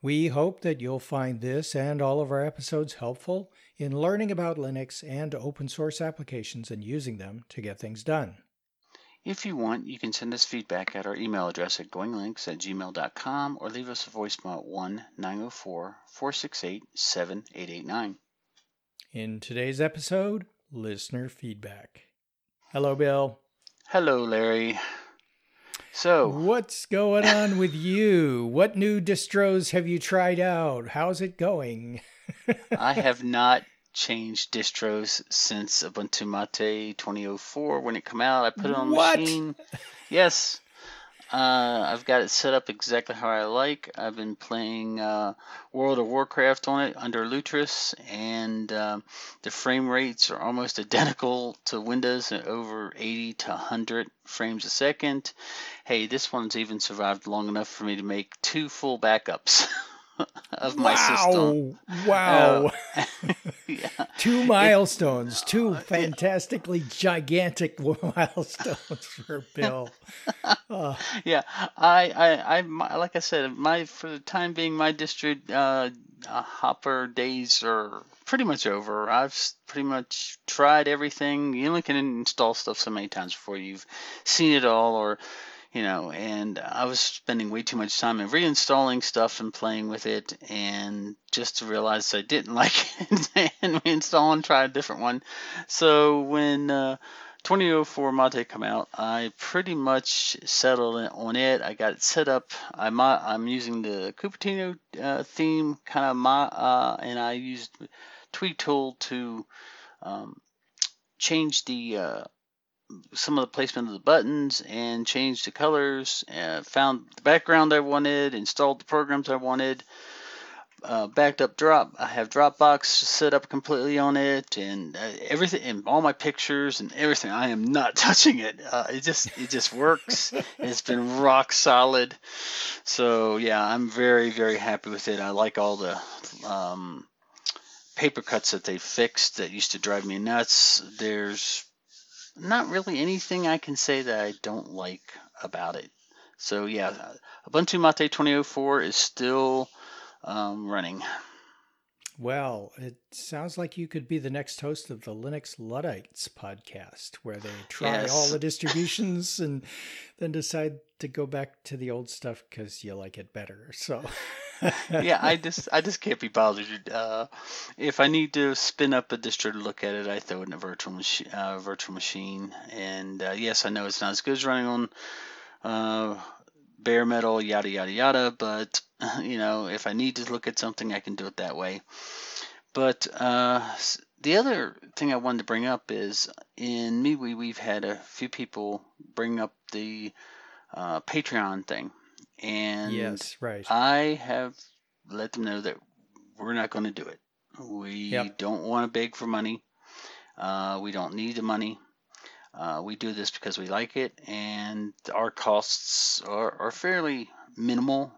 We hope that you'll find this and all of our episodes helpful in learning about Linux and open source applications and using them to get things done. If you want, you can send us feedback at our email address at goinglinux at gmail.com or leave us a voicemail at 1 904 468 7889. In today's episode, listener feedback. Hello, Bill. Hello, Larry. So, what's going on with you? What new distros have you tried out? How's it going? I have not changed distros since Ubuntu Mate 2004 when it came out. I put it on what? machine. Yes. Uh, I've got it set up exactly how I like. I've been playing uh, World of Warcraft on it under Lutris, and uh, the frame rates are almost identical to Windows at over 80 to 100 frames a second. Hey, this one's even survived long enough for me to make two full backups. of my wow. system. Wow. Uh, yeah. Two milestones, two fantastically gigantic milestones for Bill. Uh. Yeah, I, I, I, like I said, my for the time being, my distro uh, uh, hopper days are pretty much over. I've pretty much tried everything. You only can install stuff so many times before you've seen it all, or you know, and I was spending way too much time in reinstalling stuff and playing with it, and just to realize I didn't like it and reinstall and try a different one. So when uh, 2004 Mate come out, I pretty much settled on it. I got it set up. I'm I'm using the Cupertino uh, theme, kind of my, uh, and I used Tweak Tool to um, change the uh, some of the placement of the buttons and changed the colors. Uh, found the background I wanted, installed the programs I wanted. Uh, backed up drop. I have Dropbox set up completely on it, and uh, everything, and all my pictures and everything. I am not touching it. Uh, it just, it just works. it's been rock solid. So yeah, I'm very, very happy with it. I like all the um, paper cuts that they fixed that used to drive me nuts. There's not really anything I can say that I don't like about it. So yeah, Ubuntu Mate 2004 is still um, running. Well, it sounds like you could be the next host of the Linux Luddites podcast, where they try Yes. all the distributions and then decide to go back to the old stuff because you like it better. So, yeah, I just I just can't be bothered. Uh, if I need to spin up a distro to look at it, I throw it in a virtual machine. Uh, virtual machine, and uh, yes, I know it's not as good as running on uh, bare metal, yada yada yada. But you know, if I need to look at something, I can do it that way. But uh, the other thing I wanted to bring up is in MeWe, we've had a few people bring up the uh, Patreon thing, and yes, right. I have let them know that we're not going to do it. We Yep. don't want to beg for money. Uh, we don't need the money. Uh, we do this because we like it, and our costs are, are fairly minimal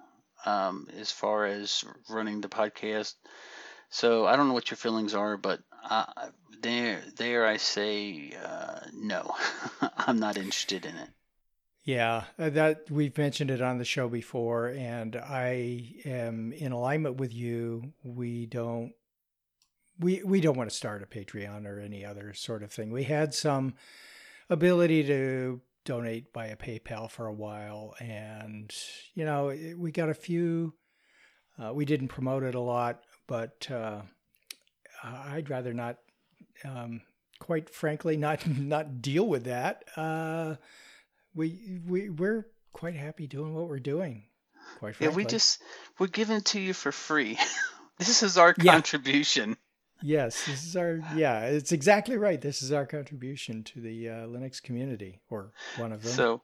um, as far as running the podcast. So I don't know what your feelings are, but uh, there, there I say uh, no. I'm not interested in it. Yeah, uh, that we've mentioned it on the show before, and I am in alignment with you. We don't we we don't want to start a Patreon or any other sort of thing. We had some ability to donate via PayPal for a while, and you know it- we got a few. Uh, we didn't promote it a lot, but uh, I'd rather not. Um, quite frankly, not not deal with that. Uh, we we we're quite happy doing what we're doing. Quite frankly, Yeah, we just we're giving it to you for free. this is our Yeah. contribution. Yes, this is our yeah. It's exactly right. This is our contribution to the uh, Linux community, or one of them. So,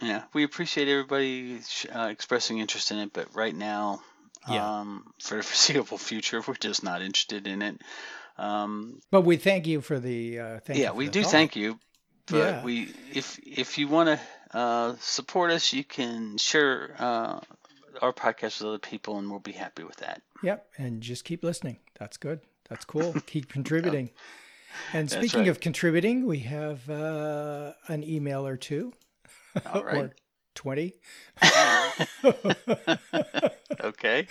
yeah, we appreciate everybody uh, expressing interest in it, but right now, Yeah. Um, for the foreseeable future, we're just not interested in it. Um, but we thank you for the uh, thank yeah, we do thought. thank you. But yeah. we if if you want to uh, support us, you can share uh, our podcast with other people, and we'll be happy with that. Yep, and just keep listening. That's good. That's cool. keep contributing. And speaking right. of contributing, we have uh, an email or two, or twenty. okay.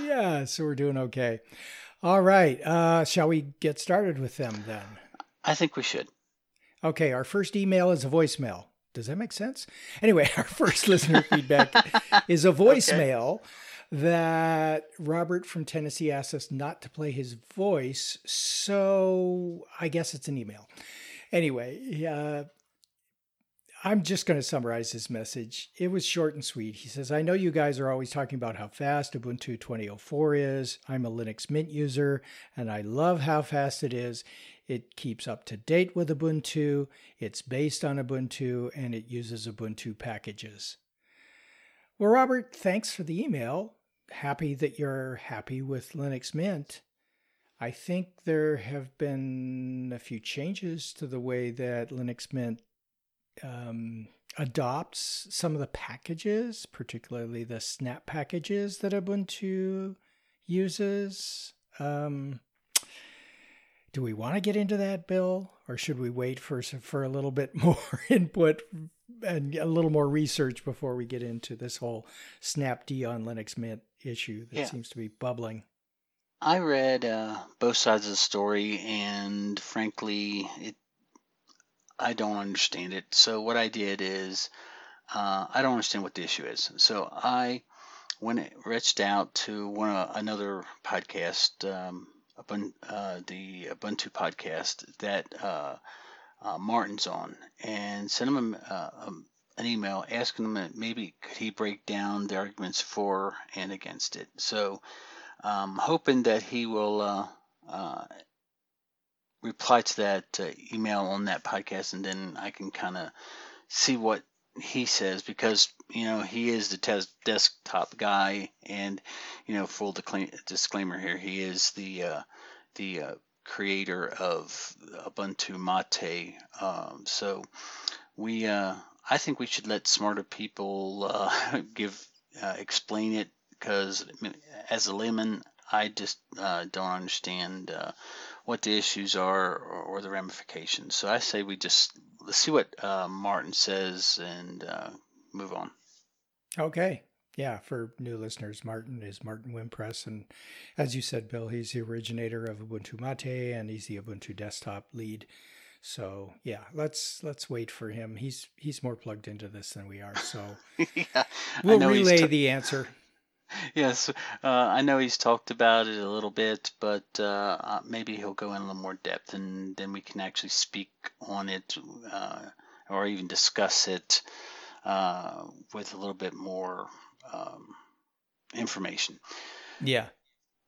Yeah, so we're doing okay. All right. Uh, shall we get started with them then? I think we should. Okay. Our first email is a voicemail. Does that make sense? Anyway, our first listener feedback is a voicemail okay. That Robert from Tennessee asked us not to play his voice. So I guess it's an email. Anyway, uh, I'm just going to summarize his message. It was short and sweet. He says, I know you guys are always talking about how fast Ubuntu 20.04 is. I'm a Linux Mint user and I love how fast it is. It keeps up to date with Ubuntu, it's based on Ubuntu, and it uses Ubuntu packages. Well, Robert, thanks for the email. Happy that you're happy with Linux Mint. I think there have been a few changes to the way that Linux Mint um, adopts some of the packages, particularly the snap packages that Ubuntu uses. Um, do we want to get into that, Bill, or should we wait for for a little bit more input and a little more research before we get into this whole Snapd on Linux Mint issue that yeah. seems to be bubbling? I read uh, both sides of the story, and frankly, it I don't understand it. So what I did is uh, I don't understand what the issue is. So I went and reached out to one uh, another podcast, um, uh, the Ubuntu podcast that uh, uh, Martin's on, and sent him a, um, an email asking him maybe could he break down the arguments for and against it. So um, hoping that he will uh, reply to that uh, email on that podcast, and then I can kind of see what he says because you know he is the tes- desktop guy, and you know full disclaimer here, he is the uh, the uh, creator of Ubuntu Mate. Um, so we, uh, I think we should let smarter people uh, give uh, explain it because as a layman, I just don't understand what the issues are or, or, the ramifications. So I say we just let's see what uh, Martin says and uh, move on. Okay. Yeah, for new listeners, Martin is Martin Wimpress, and as you said, Bill, he's the originator of Ubuntu Mate, and he's the Ubuntu desktop lead. So yeah, let's let's wait for him. He's he's more plugged into this than we are, so yeah, we'll relay t- the answer. Yes, uh, I know he's talked about it a little bit, but uh, uh, maybe he'll go in a little more depth, and then we can actually speak on it uh, or even discuss it uh, with a little bit more um, information. Yeah.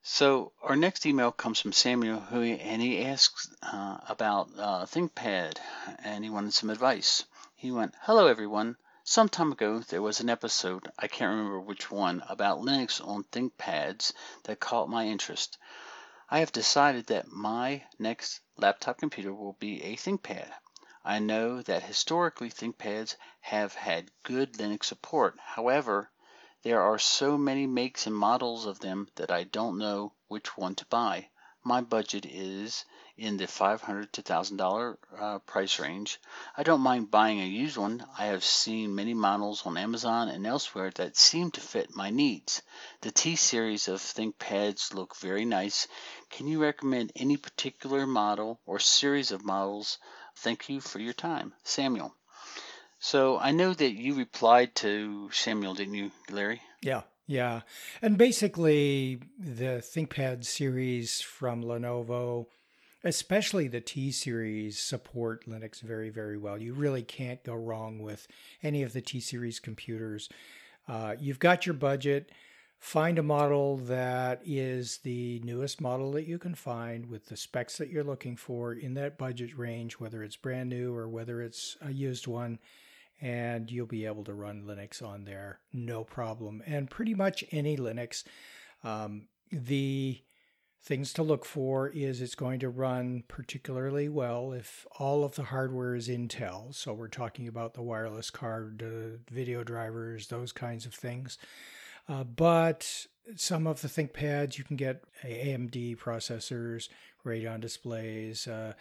So our next email comes from Samuel, who and he asks uh, about ThinkPad, and he wanted some advice. He went, "Hello, everyone." Some time ago there was an episode, I can't remember which one, about Linux on ThinkPads that caught my interest. I have decided that my next laptop computer will be a ThinkPad. I know that historically ThinkPads have had good Linux support. However, there are so many makes and models of them that I don't know which one to buy. My budget is in the 500 to $1,000 uh, price range. I don't mind buying a used one. I have seen many models on Amazon and elsewhere that seem to fit my needs. The T series of ThinkPads look very nice. Can you recommend any particular model or series of models? Thank you for your time. Samuel. So I know that you replied to Samuel, didn't you, Larry? Yeah. Yeah. And basically, the ThinkPad series from Lenovo especially the T series support Linux very, very well. You really can't go wrong with any of the T series computers. Uh, you've got your budget. Find a model that is the newest model that you can find with the specs that you're looking for in that budget range, whether it's brand new or whether it's a used one, and you'll be able to run Linux on there no problem. And pretty much any Linux Um, the things to look for is it's going to run particularly well if all of the hardware is Intel. So we're talking about the wireless card, uh, video drivers, those kinds of things. Uh, but some of the ThinkPads you can get AMD processors, Radeon displays, uh,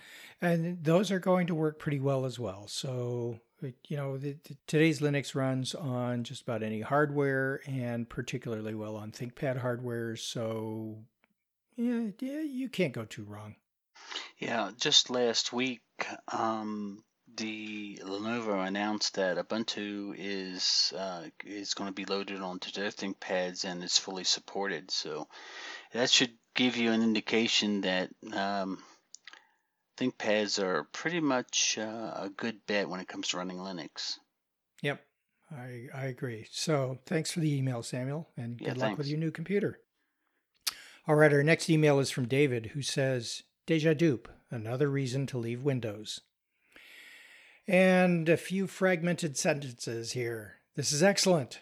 and those are going to work pretty well as well. So you know, the, the, today's Linux runs on just about any hardware and particularly well on ThinkPad hardware. So yeah, yeah, you can't go too wrong. Yeah, just last week, um, the Lenovo announced that Ubuntu is uh, is going to be loaded onto their ThinkPads and it's fully supported. So that should give you an indication that um, ThinkPads are pretty much uh, a good bet when it comes to running Linux. Yep, I I agree. So thanks for the email, Samuel, and good luck with your new computer. All right, our next email is from David, who says, Deja Dup, another reason to leave Windows. And a few fragmented sentences here. This is excellent.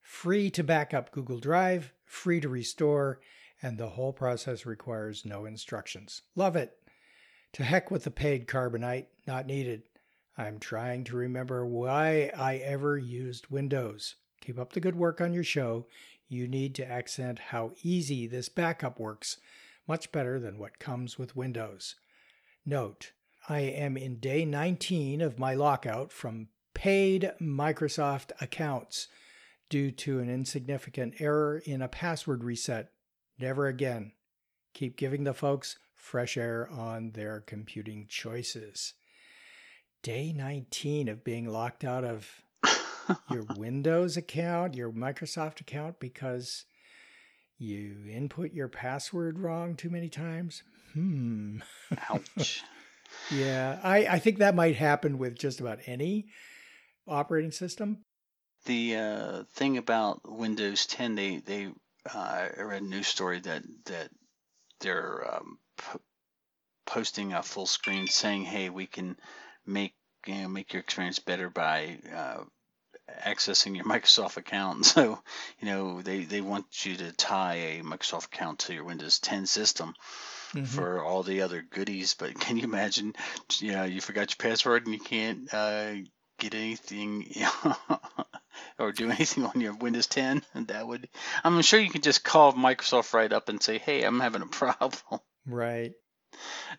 Free to back up Google Drive, free to restore, and the whole process requires no instructions. Love it. To heck with the paid Carbonite, not needed. I'm trying to remember why I ever used Windows. Keep up the good work on your show you need to accent how easy this backup works, much better than what comes with Windows. Note, I am in day 19 of my lockout from paid Microsoft accounts due to an insignificant error in a password reset. Never again. Keep giving the folks fresh air on their computing choices. Day 19 of being locked out of your Windows account, your Microsoft account, because you input your password wrong too many times? Hmm. Ouch. yeah, I, I think that might happen with just about any operating system. The uh, thing about Windows 10, they they uh, I read a news story that that they're um, po- posting a full screen saying, "Hey, we can make you know, make your experience better by uh, accessing your Microsoft account. So, you know, they, they want you to tie a Microsoft account to your Windows 10 system mm-hmm. for all the other goodies. But can you imagine, you know, you forgot your password and you can't uh, get anything you know, or do anything on your Windows 10? And that would, I'm sure you can just call Microsoft right up and say, hey, I'm having a problem. Right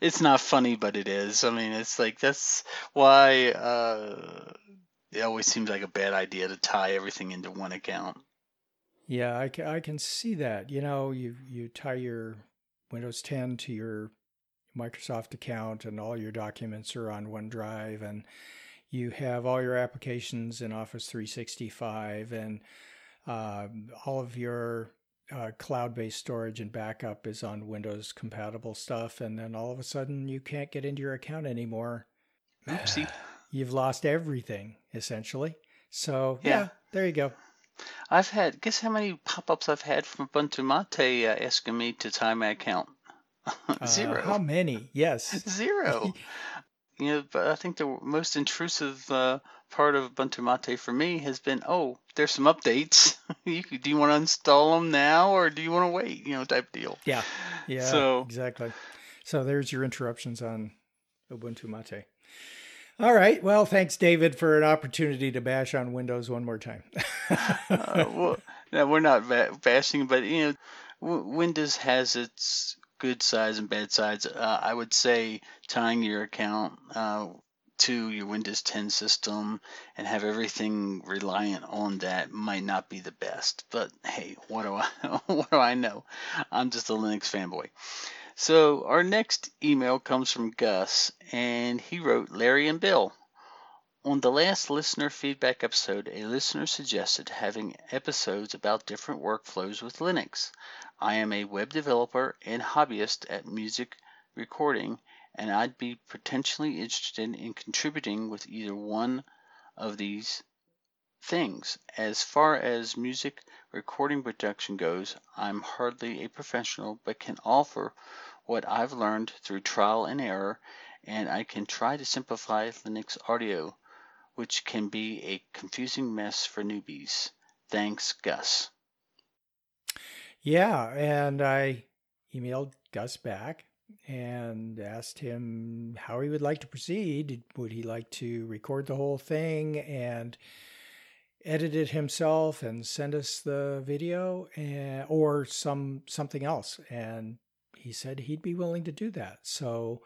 it's not funny, but it is. I mean, it's like that's why uh, it always seems like a bad idea to tie everything into one account. Yeah, I, I can see that. You know, you you tie your Windows 10 to your Microsoft account, and all your documents are on OneDrive, and you have all your applications in Office 365, and uh, all of your uh, cloud-based storage and backup is on Windows compatible stuff, and then all of a sudden you can't get into your account anymore. Oopsie you've lost everything essentially. So yeah, yeah there you go. I've had guess how many pop-ups I've had from Ubuntu Mate uh, asking me to tie my account. Zero. Uh, how many? Yes. Zero. you know, but I think the most intrusive uh, part of Ubuntu Mate for me has been, oh, there's some updates. you, do you want to install them now or do you want to wait? You know, type deal. Yeah. Yeah. So exactly. So there's your interruptions on Ubuntu Mate. All right. Well, thanks, David, for an opportunity to bash on Windows one more time. uh, well, no, we're not bashing, but you know, w- Windows has its good sides and bad sides. Uh, I would say tying your account uh, to your Windows 10 system and have everything reliant on that might not be the best. But hey, what do I what do I know? I'm just a Linux fanboy. So our next email comes from Gus, and he wrote Larry and Bill. On the last listener feedback episode, a listener suggested having episodes about different workflows with Linux. I am a web developer and hobbyist at music recording, and I'd be potentially interested in contributing with either one of these things. As far as music recording production goes, I'm hardly a professional but can offer what I've learned through trial and error, and I can try to simplify Linux audio, which can be a confusing mess for newbies. Thanks, Gus. Yeah, and I emailed Gus back and asked him how he would like to proceed. Would he like to record the whole thing and edit it himself and send us the video and, or some something else? And he said he'd be willing to do that. So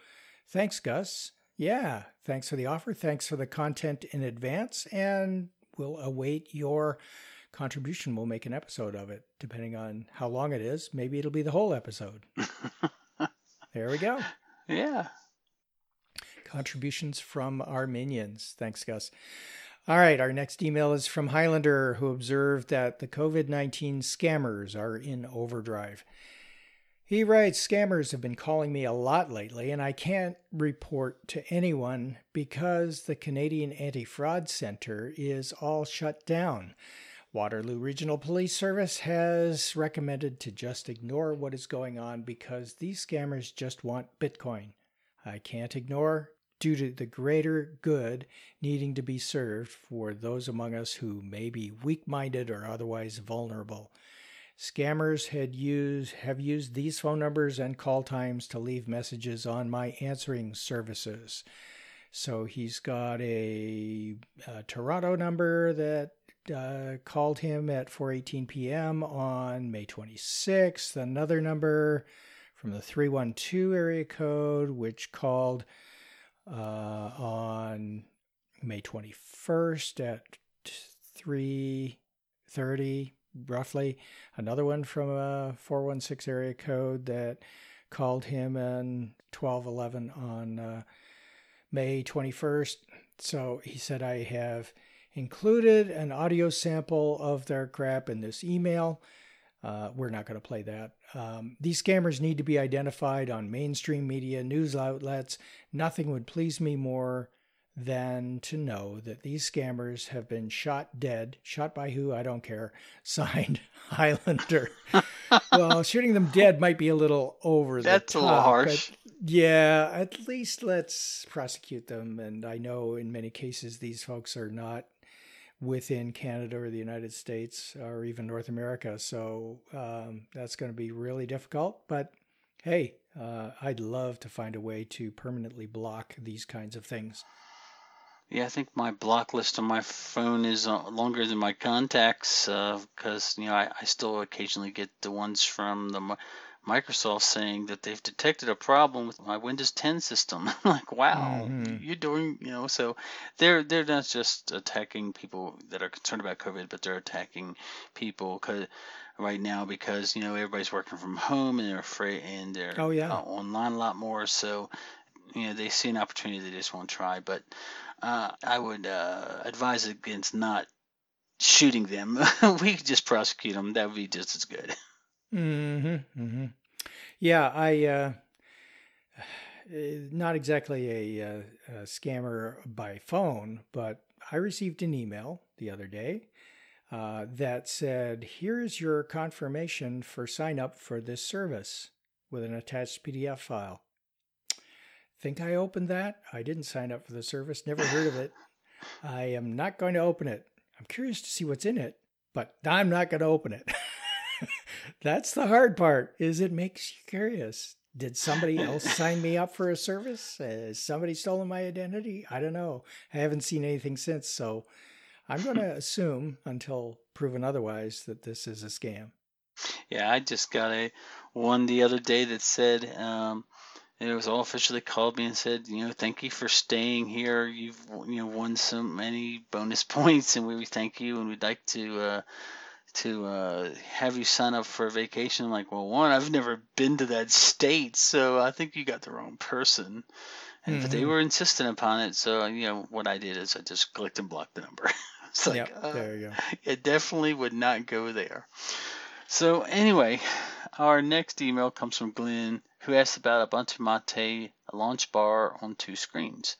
thanks, Gus. Yeah, thanks for the offer. Thanks for the content in advance. And we'll await your contribution. We'll make an episode of it, depending on how long it is. Maybe it'll be the whole episode. there we go. Yeah. Contributions from our minions. Thanks, Gus. All right, our next email is from Highlander, who observed that the COVID 19 scammers are in overdrive. He writes Scammers have been calling me a lot lately, and I can't report to anyone because the Canadian Anti Fraud Center is all shut down. Waterloo Regional Police Service has recommended to just ignore what is going on because these scammers just want Bitcoin. I can't ignore due to the greater good needing to be served for those among us who may be weak minded or otherwise vulnerable. Scammers had used have used these phone numbers and call times to leave messages on my answering services. So he's got a, a Toronto number that uh, called him at 4:18 p.m. on May 26th. Another number from the 312 area code, which called uh, on May 21st at 3:30 roughly. Another one from a 416 area code that called him in 1211 on uh, May 21st. So he said, I have included an audio sample of their crap in this email. Uh, we're not going to play that. Um, these scammers need to be identified on mainstream media, news outlets. Nothing would please me more than to know that these scammers have been shot dead. Shot by who? I don't care. Signed Highlander. well, shooting them dead might be a little over That's the top. That's a little harsh. yeah, at least let's prosecute them. And I know in many cases these folks are not within Canada or the United States or even North America. So um, that's going to be really difficult. But hey, uh, I'd love to find a way to permanently block these kinds of things. Yeah, I think my block list on my phone is uh, longer than my contacts because uh, you know I, I still occasionally get the ones from the Microsoft saying that they've detected a problem with my Windows 10 system. like, wow, mm-hmm. you're doing, you know, so they're they're not just attacking people that are concerned about COVID, but they're attacking people cause, right now because you know everybody's working from home and they're afraid and they're oh, yeah. uh, online a lot more. So you know they see an opportunity they just won't try. But uh, I would uh, advise against not shooting them. we could just prosecute them. That would be just as good. Mm-hmm, mm-hmm. Yeah, I uh, not exactly a, uh, a, scammer by phone, but I received an email the other day uh, that said, "Here's your confirmation for sign up for this service," with an attached PDF file. Think I opened that? I didn't sign up for the service. Never heard of it. I am not going to open it. I'm curious to see what's in it, but I'm not going to open it. That's the hard part. Is it makes you curious. Did somebody else sign me up for a service? Has somebody stolen my identity? I don't know. I haven't seen anything since, so I'm going to assume until proven otherwise that this is a scam. Yeah, I just got a one the other day that said um, it was all officially called me and said, you know, thank you for staying here. You've you know won so many bonus points, and we thank you, and we'd like to. Uh, to uh, have you sign up for a vacation. I'm like, well, one, I've never been to that state, so I think you got the wrong person. And, mm-hmm. But they mm-hmm. were insistent upon it, so you know what I did is I just clicked and blocked the number. it's like, yep, uh, there you go. It definitely would not go there. So anyway, our next email comes from Glenn, who asked about Ubuntu Mate, launch bar on two screens.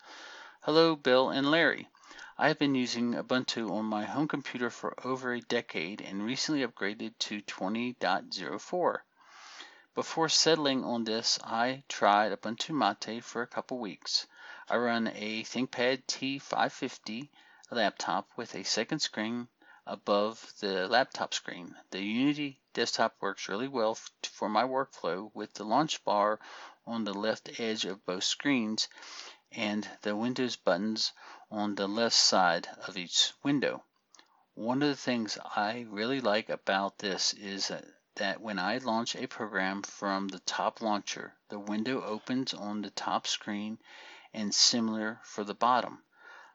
Hello, Bill and Larry. I have been using Ubuntu on my home computer for over a decade and recently upgraded to 20.04. Before settling on this, I tried Ubuntu Mate for a couple weeks. I run a ThinkPad T550 laptop with a second screen, above the laptop screen. The Unity desktop works really well for my workflow with the launch bar on the left edge of both screens and the Windows buttons on the left side of each window. One of the things I really like about this is that when I launch a program from the top launcher, the window opens on the top screen and similar for the bottom.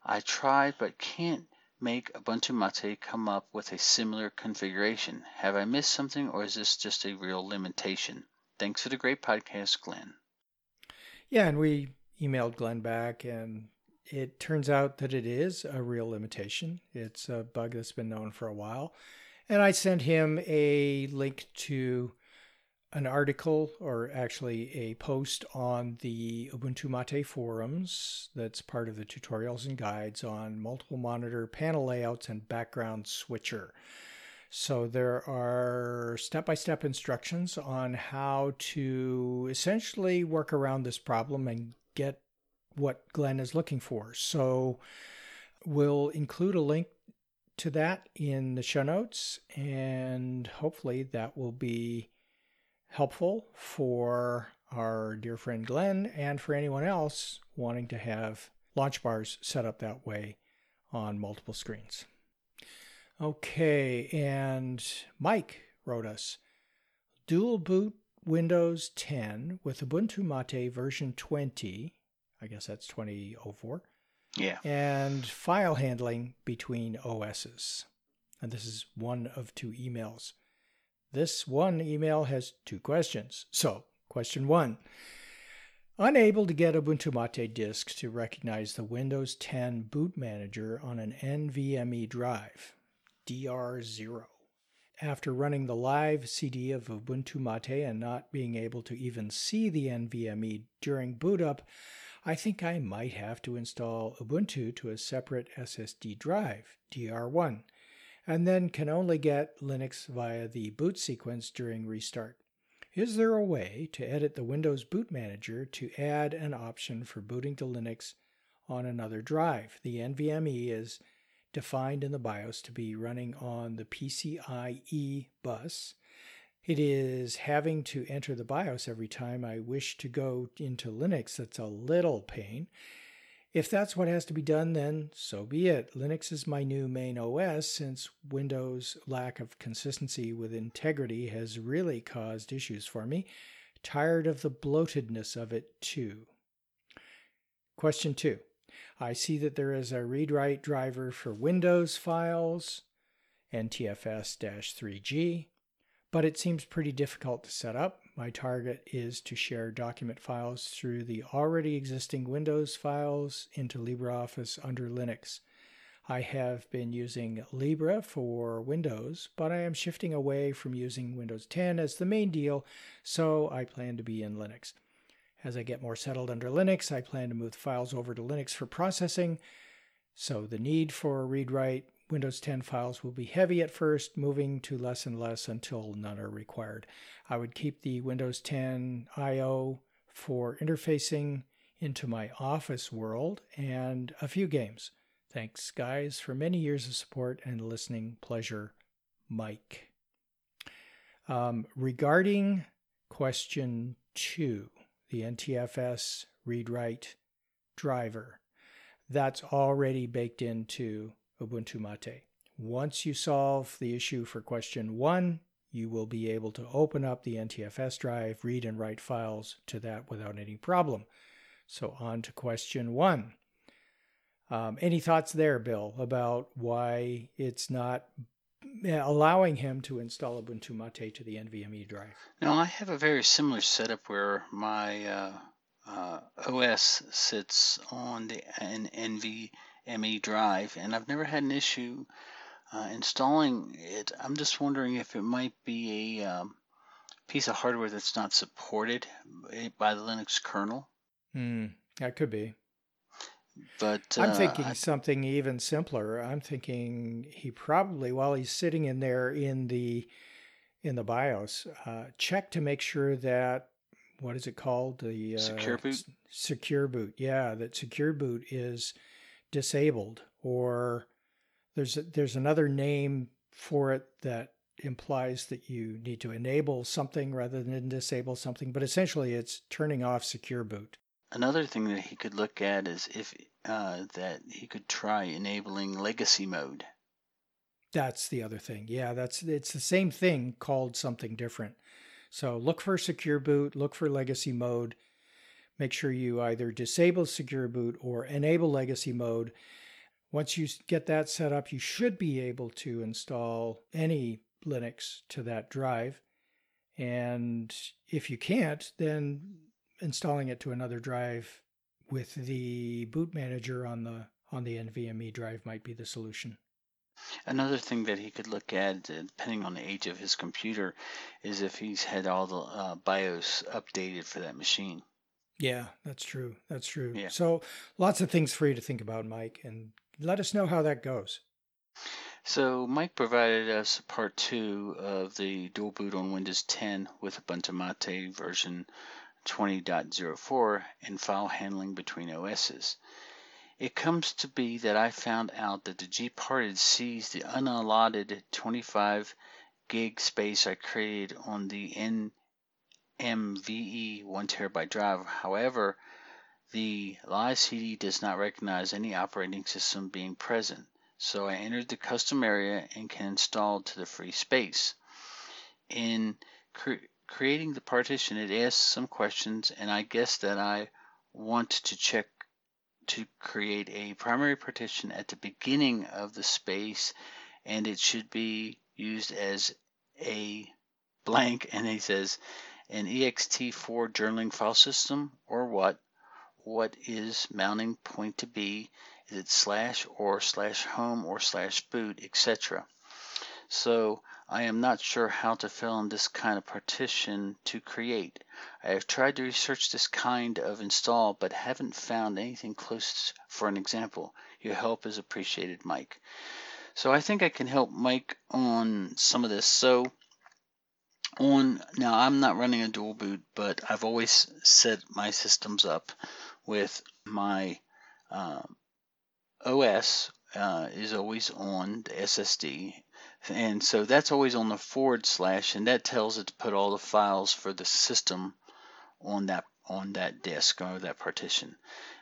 I tried but can't make Ubuntu Mate come up with a similar configuration. Have I missed something or is this just a real limitation? Thanks for the great podcast, Glenn. Yeah, and we emailed Glenn back and it turns out that it is a real limitation. It's a bug that's been known for a while. And I sent him a link to an article or actually a post on the Ubuntu Mate forums that's part of the tutorials and guides on multiple monitor panel layouts and background switcher. So there are step by step instructions on how to essentially work around this problem and get what Glenn is looking for. So we'll include a link to that in the show notes, and hopefully that will be helpful for our dear friend Glenn and for anyone else wanting to have launch bars set up that way on multiple screens. Okay, and Mike wrote us dual boot Windows 10 with Ubuntu Mate version 20. I guess that's 2004. Yeah. And file handling between OSs. And this is one of two emails. This one email has two questions. So, question one Unable to get Ubuntu Mate disk to recognize the Windows 10 boot manager on an NVMe drive, DR0. After running the live CD of Ubuntu Mate and not being able to even see the NVMe during boot up, I think I might have to install Ubuntu to a separate SSD drive, DR1 and then can only get Linux via the boot sequence during restart. Is there a way to edit the Windows Boot Manager to add an option for booting to Linux on another drive? The NVMe is defined in the BIOS to be running on the PCIe bus. It is having to enter the BIOS every time I wish to go into Linux that's a little pain. If that's what has to be done, then so be it. Linux is my new main OS since Windows' lack of consistency with integrity has really caused issues for me. Tired of the bloatedness of it, too. Question two I see that there is a read write driver for Windows files, NTFS 3G, but it seems pretty difficult to set up. My target is to share document files through the already existing Windows files into LibreOffice under Linux. I have been using Libre for Windows, but I am shifting away from using Windows 10 as the main deal, so I plan to be in Linux. As I get more settled under Linux, I plan to move the files over to Linux for processing, so the need for read write Windows 10 files will be heavy at first, moving to less and less until none are required. I would keep the Windows 10 I/O for interfacing into my office world and a few games. Thanks, guys, for many years of support and listening pleasure, Mike. Um, regarding question two, the NTFS read write driver, that's already baked into Ubuntu Mate. Once you solve the issue for question one, you will be able to open up the NTFS drive, read and write files to that without any problem. So, on to question one. Um, any thoughts there, Bill, about why it's not allowing him to install Ubuntu Mate to the NVMe drive? No, I have a very similar setup where my uh, uh, OS sits on the an NVMe drive, and I've never had an issue uh, installing it, I'm just wondering if it might be a um, piece of hardware that's not supported by the Linux kernel. Hmm, that could be. But uh, I'm thinking I, something even simpler. I'm thinking he probably, while he's sitting in there in the in the BIOS, uh, check to make sure that what is it called the uh, secure boot. Secure boot, yeah, that secure boot is disabled or There's a, there's another name for it that implies that you need to enable something rather than disable something, but essentially it's turning off secure boot. Another thing that he could look at is if uh, that he could try enabling legacy mode. That's the other thing. Yeah, that's it's the same thing called something different. So look for secure boot, look for legacy mode. Make sure you either disable secure boot or enable legacy mode. Once you get that set up, you should be able to install any Linux to that drive. And if you can't, then installing it to another drive with the boot manager on the on the NVMe drive might be the solution. Another thing that he could look at, uh, depending on the age of his computer, is if he's had all the uh, BIOS updated for that machine. Yeah, that's true. That's true. Yeah. So lots of things for you to think about, Mike, and let us know how that goes. So Mike provided us part two of the dual boot on Windows 10 with Ubuntu Mate version 20.04 and file handling between OSs. It comes to be that I found out that the gparted sees the unallotted 25 gig space I created on the NMVE 1 terabyte drive. However, the live CD does not recognize any operating system being present, so I entered the custom area and can install to the free space. In cre- creating the partition, it asks some questions, and I guess that I want to check to create a primary partition at the beginning of the space, and it should be used as a blank, and he says an ext4 journaling file system or what what is mounting point to be is it slash or slash home or slash boot etc so I am not sure how to fill in this kind of partition to create. I have tried to research this kind of install but haven't found anything close for an example. Your help is appreciated, Mike. So I think I can help Mike on some of this. So on now I'm not running a dual boot, but I've always set my systems up with my um, OS uh, is always on the SSD and so that's always on the forward slash, and that tells it to put all the files for the system on that on that disk or that partition.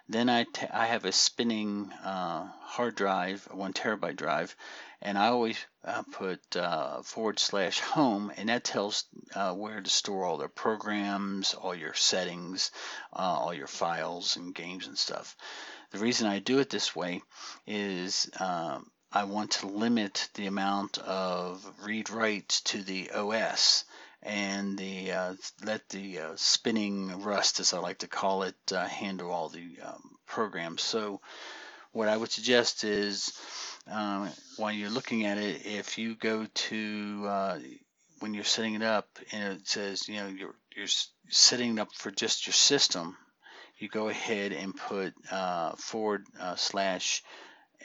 Then I, I have a spinning uh, hard drive, a one terabyte drive, and I always uh, put uh, forward slash home, and that tells uh, where to store all their programs, all your settings, uh, all your files and games and stuff. The reason I do it this way is um, I want to limit the amount of read writes to the OS and the uh, let the uh, spinning rust, as I like to call it, handle all the um, programs. So what I would suggest is um, while you're looking at it, if you go to uh, when you're setting it up and it says you know you're you're setting it up for just your system, you go ahead and put uh, forward uh, slash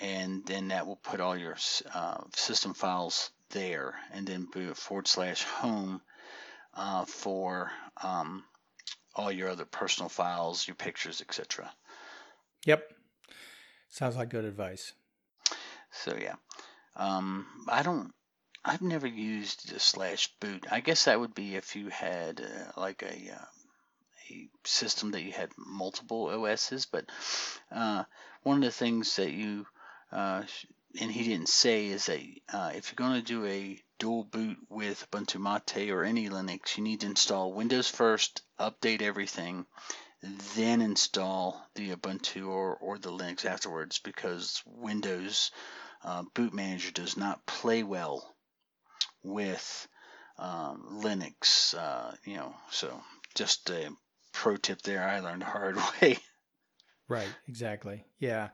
and then that will put all your uh, system files there and then forward slash home uh, for um, all your other personal files, your pictures, etc. Yep. Sounds like good advice. So yeah, um, I don't. I've never used a slash boot. I guess that would be if you had uh, like a uh, a system that you had multiple OSs. But uh, one of the things that you uh, and he didn't say is that uh, if you're going to do a dual boot with Ubuntu Mate or any Linux, you need to install Windows first, update everything, then install the Ubuntu or, or the Linux afterwards because Windows uh, Boot Manager does not play well with um, Linux. Uh, you know, so just a pro tip there. I learned the hard way. Right. Exactly. Yeah.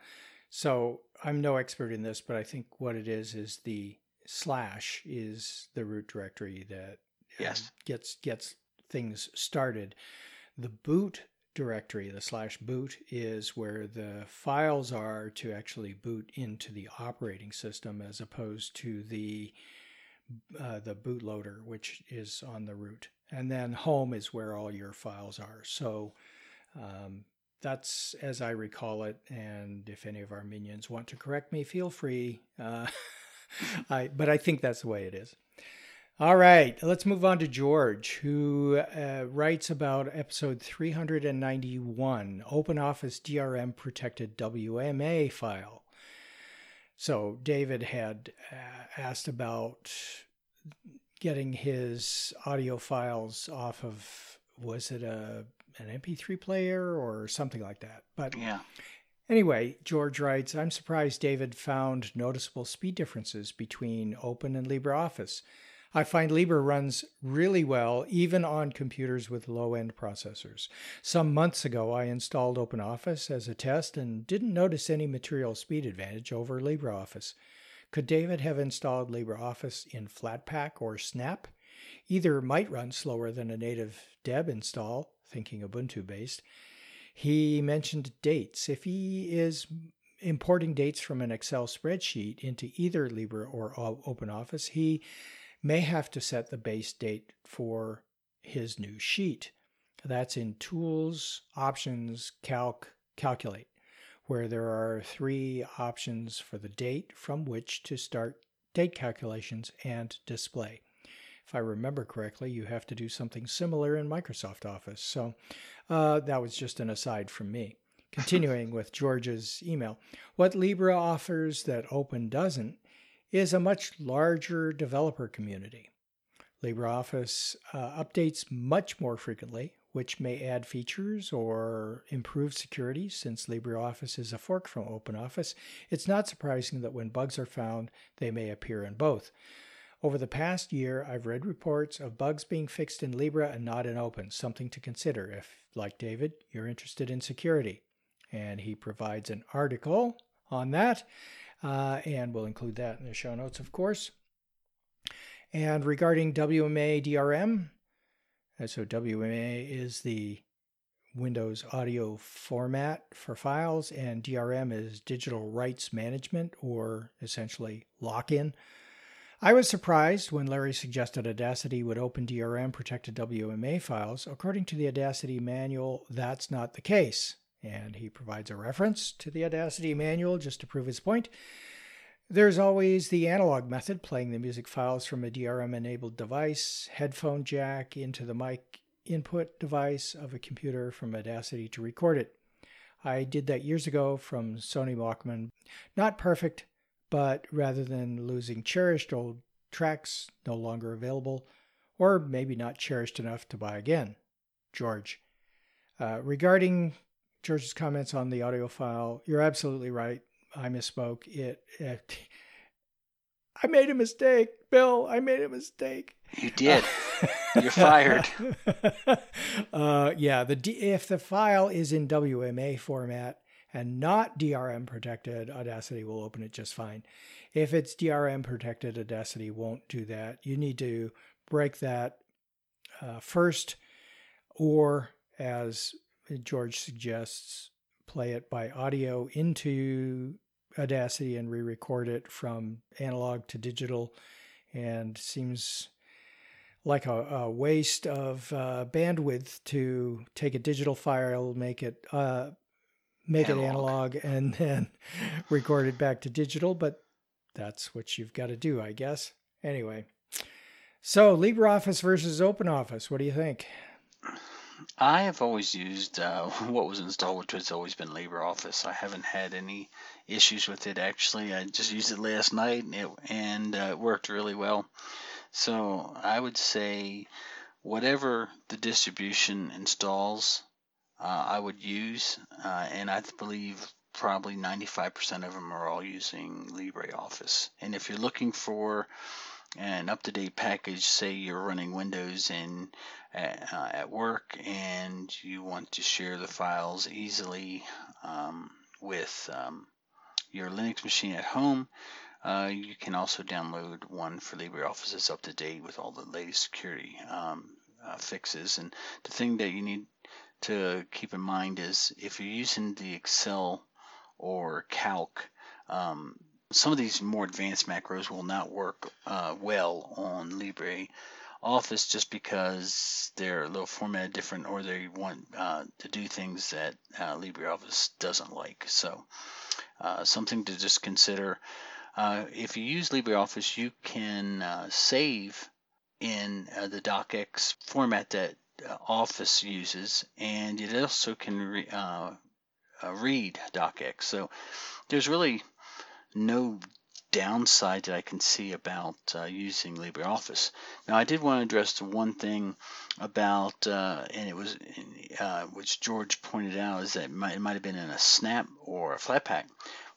So I'm no expert in this, but I think what it is is the slash is the root directory that um, yes. gets gets things started. The boot directory, the slash boot, is where the files are to actually boot into the operating system, as opposed to the uh, the bootloader, which is on the root. And then home is where all your files are. So um, that's as I recall it. And if any of our minions want to correct me, feel free. Uh, I, but I think that's the way it is. All right, let's move on to George, who uh, writes about episode 391 OpenOffice DRM protected WMA file. So, David had uh, asked about getting his audio files off of, was it a an MP3 player or something like that? But yeah. Anyway, George writes, I'm surprised David found noticeable speed differences between Open and LibreOffice. I find Libre runs really well even on computers with low end processors. Some months ago, I installed OpenOffice as a test and didn't notice any material speed advantage over LibreOffice. Could David have installed LibreOffice in Flatpak or Snap? Either might run slower than a native deb install, thinking Ubuntu based. He mentioned dates. If he is importing dates from an Excel spreadsheet into either Libre or OpenOffice, he may have to set the base date for his new sheet. That's in Tools, Options, Calc, Calculate, where there are three options for the date from which to start date calculations and display. If I remember correctly, you have to do something similar in Microsoft Office. So uh, that was just an aside from me. Continuing with George's email, what Libre offers that Open doesn't is a much larger developer community. LibreOffice uh, updates much more frequently, which may add features or improve security since LibreOffice is a fork from OpenOffice. It's not surprising that when bugs are found, they may appear in both. Over the past year, I've read reports of bugs being fixed in Libre and not in Open, something to consider if, like David, you're interested in security. And he provides an article on that uh, and we'll include that in the show notes, of course. And regarding WMA DRM, uh, so WMA is the Windows audio format for files, and DRM is digital rights management or essentially lock in. I was surprised when Larry suggested Audacity would open DRM protected WMA files. According to the Audacity manual, that's not the case and he provides a reference to the Audacity manual just to prove his point. There's always the analog method, playing the music files from a DRM enabled device, headphone jack into the mic input device of a computer from Audacity to record it. I did that years ago from Sony Walkman. Not perfect, but rather than losing cherished old tracks no longer available, or maybe not cherished enough to buy again. George. Uh, regarding George's comments on the audio file, you're absolutely right. I misspoke. It, it I made a mistake, Bill. I made a mistake. You did. You're fired. uh, yeah, the D, if the file is in WMA format and not DRM protected, Audacity will open it just fine. If it's DRM protected, Audacity won't do that. You need to break that uh, first, or as George suggests play it by audio into Audacity and re record it from analog to digital, and seems like a, a waste of uh, bandwidth to take a digital file, make it uh, make analog. it analog, and then record it back to digital. But that's what you've got to do, I guess. Anyway, so LibreOffice versus OpenOffice. What do you think? I have always used uh, what was installed, which has always been LibreOffice. I haven't had any issues with it actually. I just used it last night and it, and, uh, it worked really well. So I would say whatever the distribution installs, uh, I would use, uh, and I believe probably 95% of them are all using LibreOffice. And if you're looking for an up-to-date package, say you're running Windows in at, uh, at work and you want to share the files easily um, with um, your Linux machine at home, uh, you can also download one for LibreOffice that's up to date with all the latest security um, uh, fixes. And the thing that you need to keep in mind is if you're using the Excel or Calc, um, some of these more advanced macros will not work uh, well on Libre Office just because they're a little formatted different or they want uh, to do things that uh, LibreOffice doesn't like. So, uh, something to just consider. Uh, if you use LibreOffice, you can uh, save in the docx format that Office uses, and it also can re- read docx. So, there's really no downside that I can see about uh, using LibreOffice. Now, I did want to address the one thing about, uh, and it was, uh, which George pointed out, is that it might, it might have been in a snap or a Flatpak.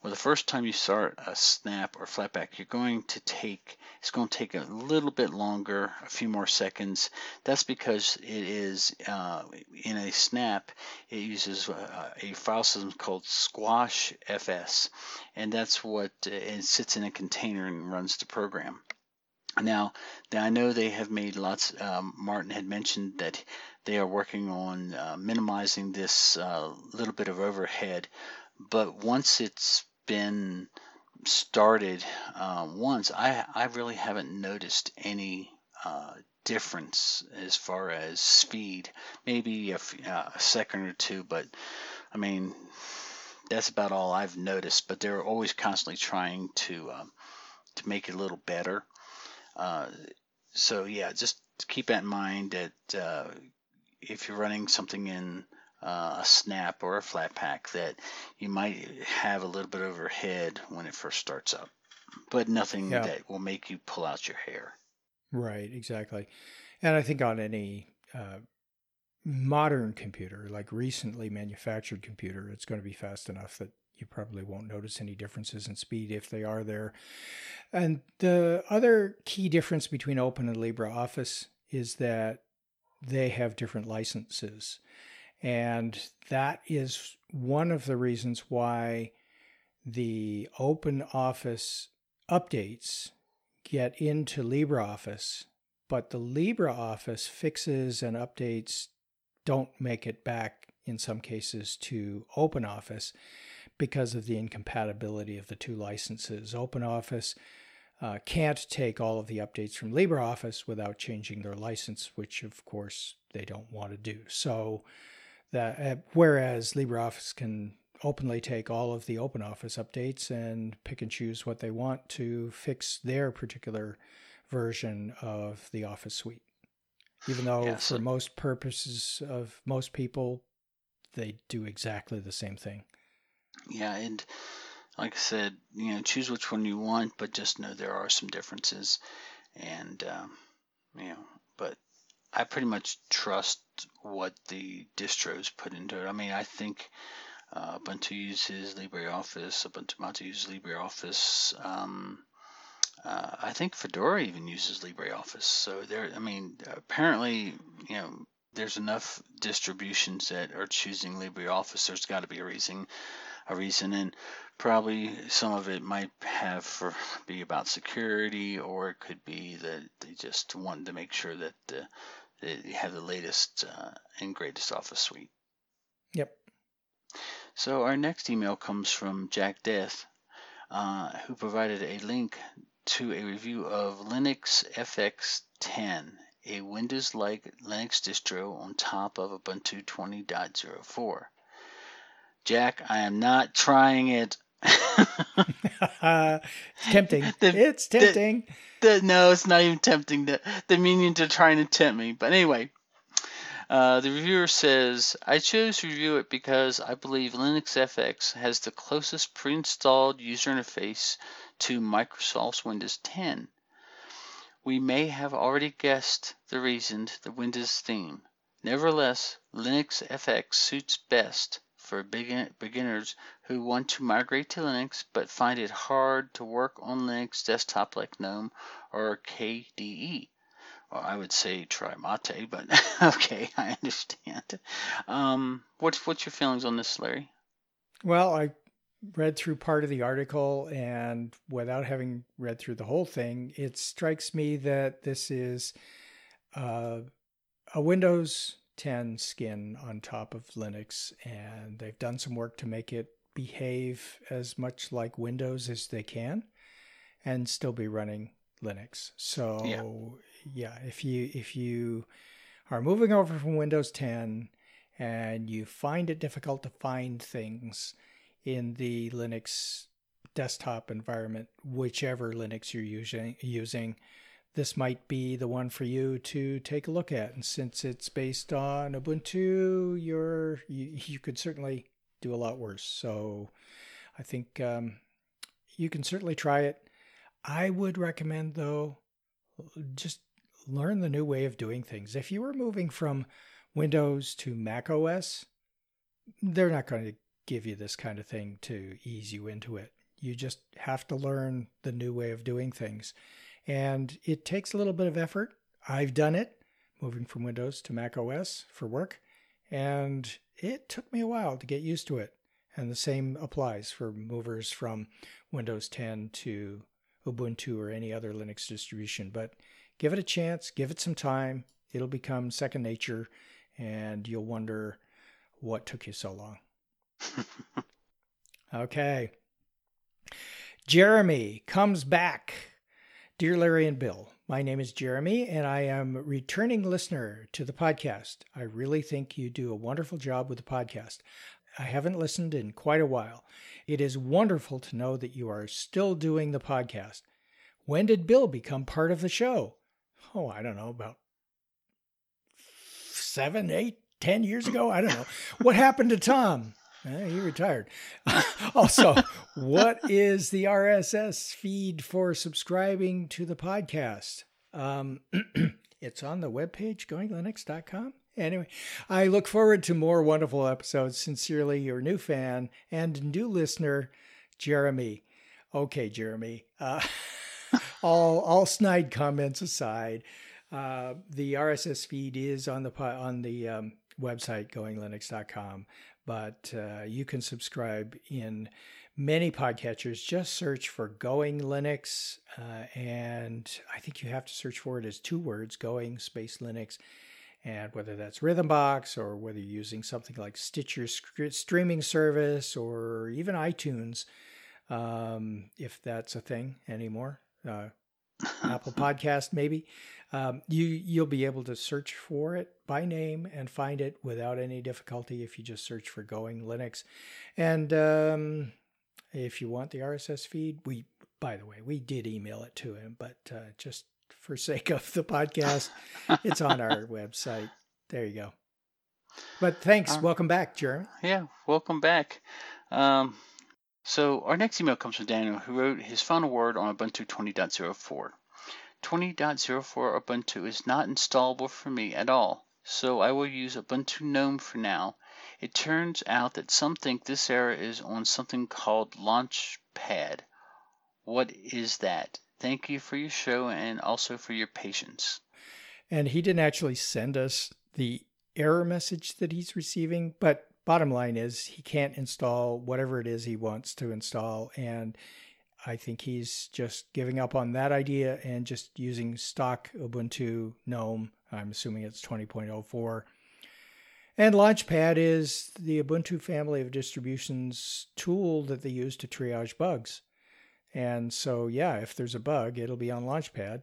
Well, the first time you start a snap or Flatpak, you're going to take, it's going to take a little bit longer, a few more seconds. That's because it is uh, in a snap, it uses uh, a file system called Squash FS, and that's what uh, it sits in a container and runs the program. Now, I know they have made lots. Um, Martin had mentioned that they are working on uh, minimizing this uh, little bit of overhead, but once it's been started uh, once, I I really haven't noticed any uh, difference as far as speed. Maybe a, uh, a, second or two, but I mean that's about all I've noticed. But they're always constantly trying to um, to make it a little better. Uh, so yeah, just keep that in mind that uh, if you're running something in uh, a snap or a Flatpak that you might have a little bit overhead when it first starts up, but nothing yeah. that will make you pull out your hair. Right, exactly. And I think on any uh, modern computer, like recently manufactured computer, it's going to be fast enough that you probably won't notice any differences in speed if they are there. And the other key difference between Open and LibreOffice is that they have different licenses. And that is one of the reasons why the open office updates get into LibreOffice, but the LibreOffice fixes and updates don't make it back in some cases to OpenOffice because of the incompatibility of the two licenses. OpenOffice uh, can't take all of the updates from LibreOffice without changing their license, which of course they don't want to do. So that uh, whereas LibreOffice can openly take all of the OpenOffice updates and pick and choose what they want to fix their particular version of the Office suite. Even though yeah, so for most purposes of most people, they do exactly the same thing. Yeah, and like I said, you know, choose which one you want, but just know there are some differences, and um, you know, I pretty much trust what the distros put into it. I mean, I think uh, Ubuntu uses LibreOffice, Ubuntu Mate uses LibreOffice. Um, uh, I think Fedora even uses LibreOffice. So there, I mean, apparently, you know, there's enough distributions that are choosing LibreOffice. There's got to be a reason, a reason, and probably some of it might have for be about security, or it could be that they just want to make sure that the have the latest uh, and greatest Office suite. Yep. So our next email comes from Jack Death, uh, who provided a link to a review of Linux FX 10, a Windows-like Linux distro on top of Ubuntu 20.04. Jack, I am not trying it. It's tempting. The, it's tempting. The, the, no, it's not even tempting. The, the minions are trying to tempt me. But anyway, uh, the reviewer says, I chose to review it because I believe Linux FX has the closest pre installed user interface to Microsoft's Windows 10. We may have already guessed the reason the Windows theme. Nevertheless, Linux FX suits best for begin- beginners who want to migrate to Linux but find it hard to work on Linux desktop like GNOME or KDE. Well, I would say try Mate, but okay, I understand. Um, what's what's your feelings on this, Larry? Well, I read through part of the article, and without having read through the whole thing, it strikes me that this is uh, a Windows 10 skin on top of Linux, and they've done some work to make it behave as much like Windows as they can and still be running Linux. So yeah, if you if you are moving over from Windows 10 and you find it difficult to find things in the Linux desktop environment, whichever Linux you're using, using, this might be the one for you to take a look at. And since it's based on Ubuntu, you're you, you could certainly do a lot worse. So I think um, you can certainly try it. I would recommend though, just learn the new way of doing things. If you were moving from Windows to Mac OS, they're not going to give you this kind of thing to ease you into it. You just have to learn the new way of doing things. And it takes a little bit of effort. I've done it, moving from Windows to Mac OS for work, and it took me a while to get used to it. And the same applies for movers from Windows 10 to Ubuntu or any other Linux distribution. But give it a chance, give it some time. It'll become second nature, and you'll wonder what took you so long. okay. Jeremy comes back. Dear Larry and Bill, my name is Jeremy, and I am a returning listener to the podcast. I really think you do a wonderful job with the podcast. I haven't listened in quite a while. It is wonderful to know that you are still doing the podcast. When did Bill become part of the show? Oh, I don't know, about seven, eight, ten years ago. I don't know. What happened to Tom? Eh, he retired. also, what is the RSS feed for subscribing to the podcast? Um, it's on the webpage, goinglinux.com. Anyway, I look forward to more wonderful episodes. Sincerely, your new fan and new listener, Jeremy. Okay, Jeremy. Uh, all all snide comments aside, uh, the RSS feed is on the on the um, website goinglinux.com but uh, you can subscribe in many podcatchers. Just search for Going Linux, uh, and I think you have to search for it as two words: Going space Linux. And whether that's Rhythmbox or whether you're using something like Stitcher streaming service or even iTunes, um, if that's a thing anymore, uh, Apple Podcast maybe, um, you you'll be able to search for it by name and find it without any difficulty if you just search for Going Linux. And um, if you want the RSS feed, we by the way we did email it to him, but uh, just for sake of the podcast, it's on our website. There you go. But thanks. Uh, welcome back, Jeremy. Yeah, welcome back. Um, so our next email comes from Daniel, who wrote his final word on Ubuntu 20.04. 20.04 Ubuntu is not installable for me at all, so I will use Ubuntu GNOME for now. It turns out that some think this error is on something called Launchpad. What is that? Thank you for your show and also for your patience. And he didn't actually send us the error message that he's receiving, but bottom line is he can't install whatever it is he wants to install. And I think he's just giving up on that idea and just using stock Ubuntu GNOME. I'm assuming it's 20.04. And Launchpad is the Ubuntu family of distributions tool that they use to triage bugs. And so, yeah, if there's a bug, it'll be on Launchpad.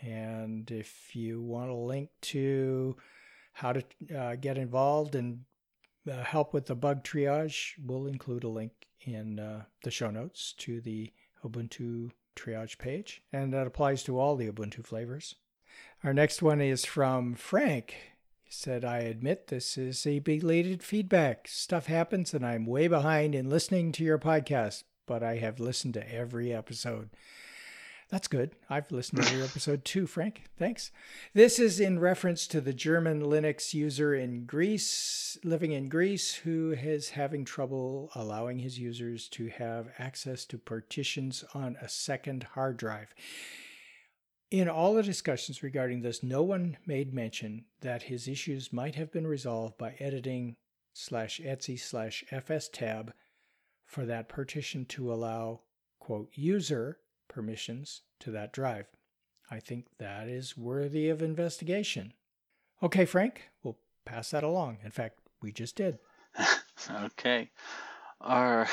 And if you want a link to how to uh, get involved and uh, help with the bug triage, we'll include a link in uh, the show notes to the Ubuntu triage page, and that applies to all the Ubuntu flavors. Our next one is from Frank. Said, I admit this is a belated feedback. Stuff happens, and I'm way behind in listening to your podcast, but I have listened to every episode. That's good. I've listened to every episode too, Frank. Thanks. This is in reference to the German Linux user in Greece, living in Greece, who is having trouble allowing his users to have access to partitions on a second hard drive. In all the discussions regarding this, no one made mention that his issues might have been resolved by editing slash etsy slash fs tab for that partition to allow, quote, user permissions to that drive. I think that is worthy of investigation. Okay, Frank, we'll pass that along. In fact, we just did. okay. Our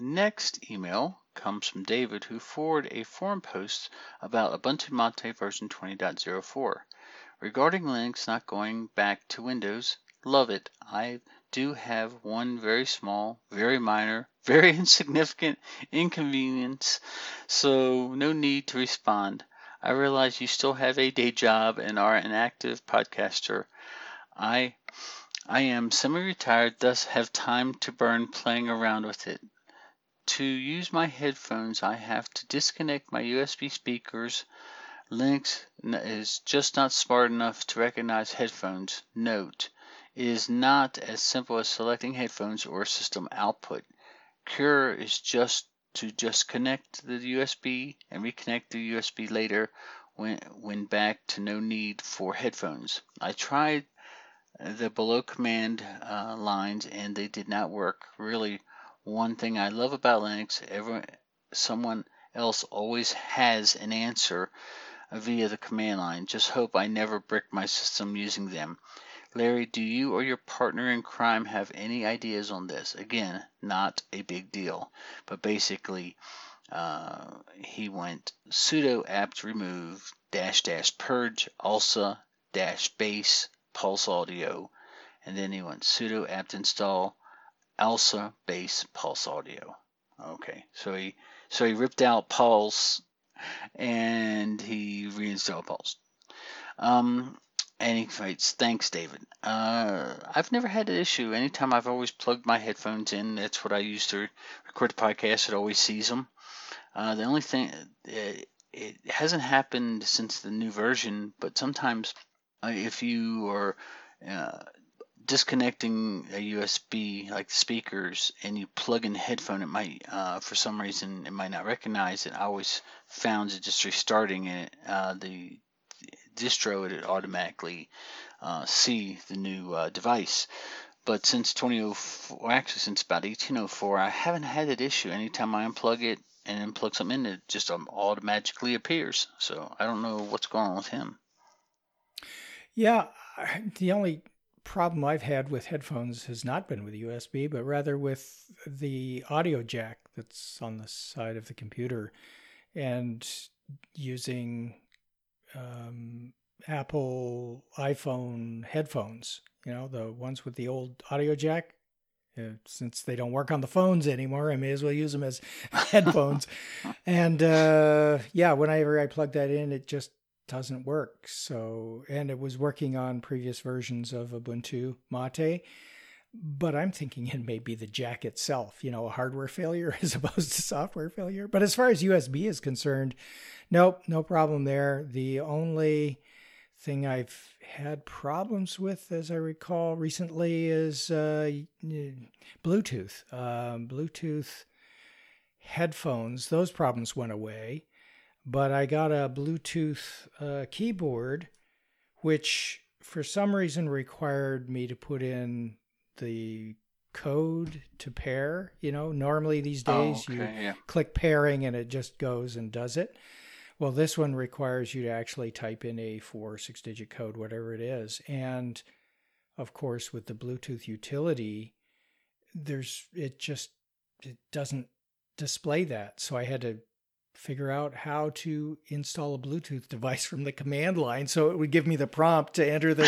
next email comes from David, who forwarded a forum post about Ubuntu Mate version 20.04. Regarding Linux not going back to Windows, love it. I do have one very small, very minor, very insignificant inconvenience, so no need to respond. I realize you still have a day job and are an active podcaster. I I am semi-retired, thus have time to burn playing around with it. To use my headphones, I have to disconnect my USB speakers. Linux is just not smart enough to recognize headphones. Note, it is not as simple as selecting headphones or system output. Cure is just to just connect the USB and reconnect the USB later when, when back to no need for headphones. I tried the below command uh, lines and they did not work. Really, one thing I love about Linux, everyone, someone else always has an answer via the command line. Just hope I never brick my system using them. Larry, do you or your partner in crime have any ideas on this? Again, not a big deal, but basically, uh, he went sudo apt remove dash dash purge alsa dash base pulse audio, and then he went sudo apt install alsa base pulse audio. Okay, so he so he ripped out pulse and he reinstalled pulse. Um, and he writes, "Thanks, David. Uh, I've never had an issue. Anytime I've always plugged my headphones in. That's what I use to record the podcast. It always sees them. Uh, the only thing it, it hasn't happened since the new version, but sometimes uh, if you are uh, disconnecting a USB like the speakers and you plug in the headphone, it might uh, for some reason it might not recognize it. I always found it just restarting it. Uh, the distro it automatically uh, see the new uh, device. But since 2004, actually since about 1804, I haven't had that issue. Anytime I unplug it and unplug something in, it just um, automatically appears. So I don't know what's going on with him. Yeah, the only problem I've had with headphones has not been with USB, but rather with the audio jack that's on the side of the computer and using um, Apple iPhone headphones, you know, the ones with the old audio jack. Uh, since they don't work on the phones anymore, I may as well use them as headphones. and uh, yeah, whenever I plug that in, it just doesn't work. So, and it was working on previous versions of Ubuntu Mate, but I'm thinking it may be the jack itself, you know, a hardware failure as opposed to software failure. But as far as USB is concerned, nope, no problem there. The only thing I've had problems with, as I recall recently, is uh, Bluetooth. Uh, Bluetooth headphones, those problems went away but I got a Bluetooth uh, keyboard, which for some reason required me to put in the code to pair. You know, normally these oh, days oh, okay, you yeah. click pairing and it just goes and does it. Well, this one requires you to actually type in a four, six digit code, whatever it is. And of course, with the Bluetooth utility, there's it just it doesn't display that. So I had to figure out how to install a Bluetooth device from the command line. So it would give me the prompt to enter the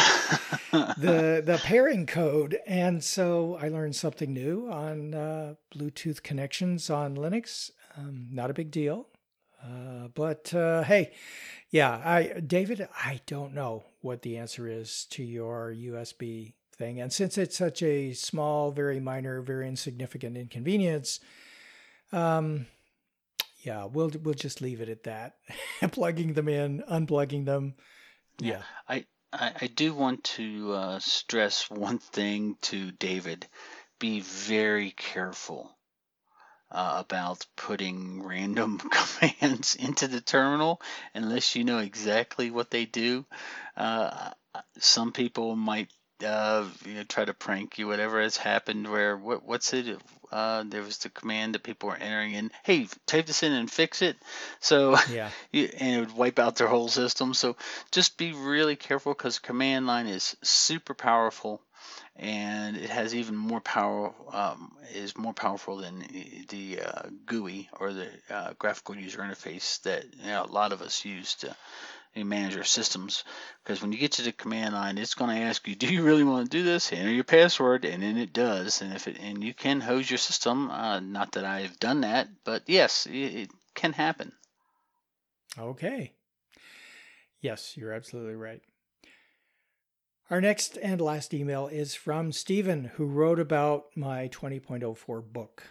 the the pairing code. And so I learned something new on uh, Bluetooth connections on Linux. Um, not a big deal. Uh, but uh, hey, yeah, I David, I don't know what the answer is to your USB thing. And since it's such a small, very minor, very insignificant inconvenience, um, yeah, we'll we'll just leave it at that. Plugging them in, unplugging them. Yeah, yeah. I, I, I do want to uh, stress one thing to David: be very careful uh, about putting random commands into the terminal unless you know exactly what they do. Uh, some people might uh, you know, try to prank you, whatever has happened. Where what what's it? Uh, there was the command that people were entering in. Hey, type this in and fix it. So yeah, and it would wipe out their whole system. So just be really careful because command line is super powerful. and it has even more power. Um, is more powerful than the uh, GUI or the uh, graphical user interface that you know, a lot of us use to manage your systems. Because when you get to the command line, it's going to ask you, "Do you really want to do this?" Enter your password, and then it does. And if it and you can hose your system. Uh, not that I've done that, but yes, it, it can happen. Okay. Yes, you're absolutely right. Our next and last email is from Stephen, who wrote about my 20.04 book.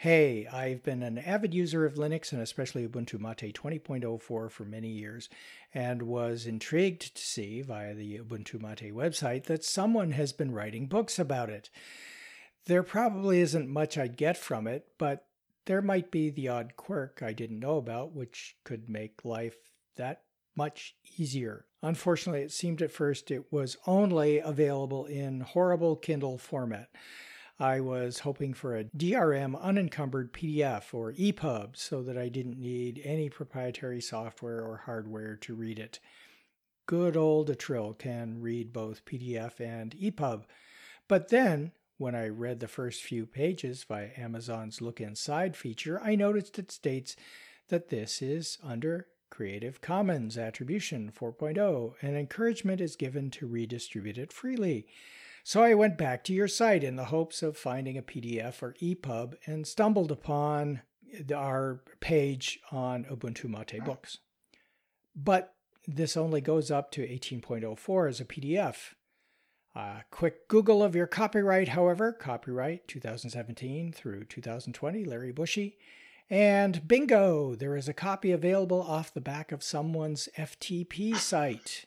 Hey, I've been an avid user of Linux and especially Ubuntu Mate 20.04 for many years and was intrigued to see via the Ubuntu Mate website that someone has been writing books about it. There probably isn't much I'd get from it, but there might be the odd quirk I didn't know about, which could make life that much easier. Unfortunately, it seemed at first it was only available in horrible Kindle format. I was hoping for a DRM unencumbered PDF or EPUB so that I didn't need any proprietary software or hardware to read it. Good old Atril can read both PDF and EPUB. But then, when I read the first few pages via Amazon's Look Inside feature, I noticed it states that this is under Creative Commons Attribution 4.0, and encouragement is given to redistribute it freely. So I went back to your site in the hopes of finding a PDF or EPUB and stumbled upon our page on Ubuntu Mate Books. But this only goes up to 18.04 as a PDF. A uh, quick Google of your copyright, however, copyright 2017 through 2020, Larry Bushey, and bingo, there is a copy available off the back of someone's FTP site.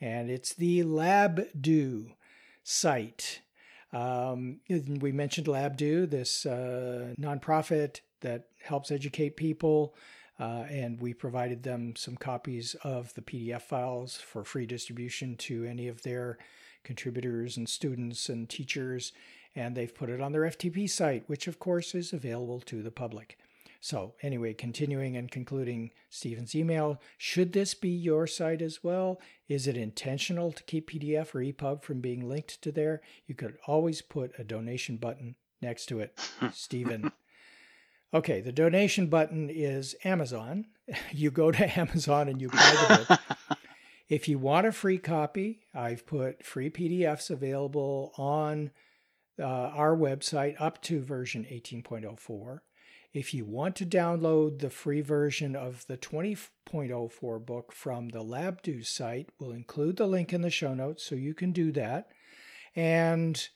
And it's the Labdoo site. Um, we mentioned Labdoo, this uh, nonprofit that helps educate people. Uh, and we provided them some copies of the PDF files for free distribution to any of their contributors and students and teachers. And they've put it on their FTP site, which of course is available to the public. So, anyway, continuing and concluding Stephen's email, should this be your site as well? Is it intentional to keep PDF or EPUB from being linked to there? You could always put a donation button next to it, Stephen. Okay, the donation button is Amazon. You go to Amazon and you buy the book. if you want a free copy, I've put free PDFs available on uh, our website up to version 18.04. If you want to download the free version of the 20.04 book from the Labdoo site, we'll include the link in the show notes so you can do that. And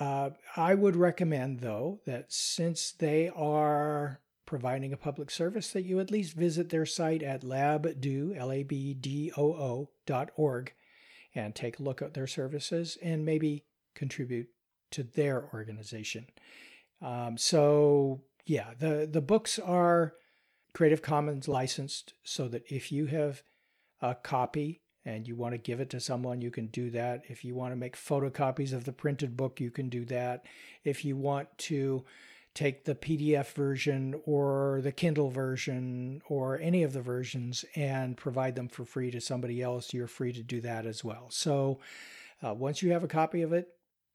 uh, I would recommend, though, that since they are providing a public service, that you at least visit their site at labdoo, L-A-B-D-O-O dot org, and take a look at their services and maybe contribute to their organization. Um, so yeah, the the books are Creative Commons licensed, so that if you have a copy and you want to give it to someone, you can do that. If you want to make photocopies of the printed book, you can do that. If you want to take the PDF version or the Kindle version or any of the versions and provide them for free to somebody else, you're free to do that as well. So uh, once you have a copy of it,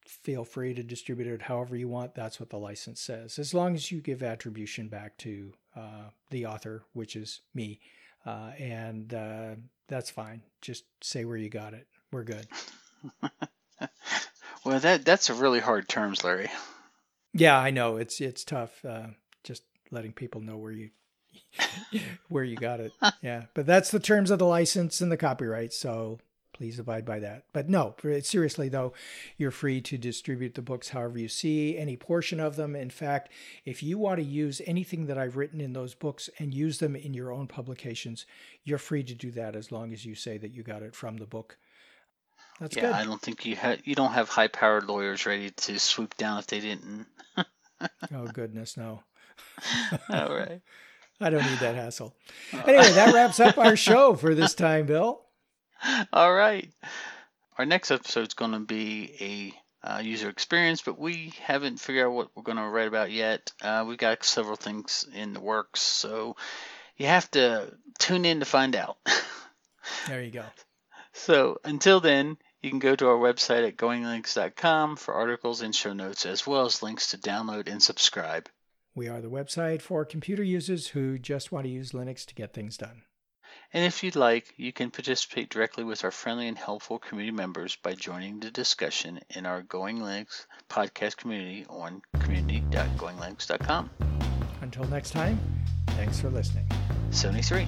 feel free to distribute it however you want. That's what the license says. As long as you give attribution back to uh, the author, which is me, uh, and uh, that's fine. Just say where you got it. We're good. well, that that's a really hard terms, Larry. Yeah, I know it's it's tough. Uh, just letting people know where you where you got it. Yeah, but that's the terms of the license and the copyright. So please abide by that. But no, seriously though, you're free to distribute the books however you see, any portion of them. In fact, if you want to use anything that I've written in those books and use them in your own publications, you're free to do that as long as you say that you got it from the book. That's yeah, good. I don't think you have you don't have high powered lawyers ready to swoop down if they didn't. oh goodness, no. All right. I don't need that hassle. Anyway, that wraps up our show for this time, Bill. All right. Our next episode is going to be a uh, user experience, but we haven't figured out what we're going to write about yet. Uh, we've got several things in the works, so you have to tune in to find out. there you go. So until then, You can go to our website at goinglinux.com for articles and show notes, as well as links to download and subscribe. We are the website for computer users who just want to use Linux to get things done. And if you'd like, you can participate directly with our friendly and helpful community members by joining the discussion in our Going Linux podcast community on community.goinglinux.com. Until next time, thanks for listening. 73.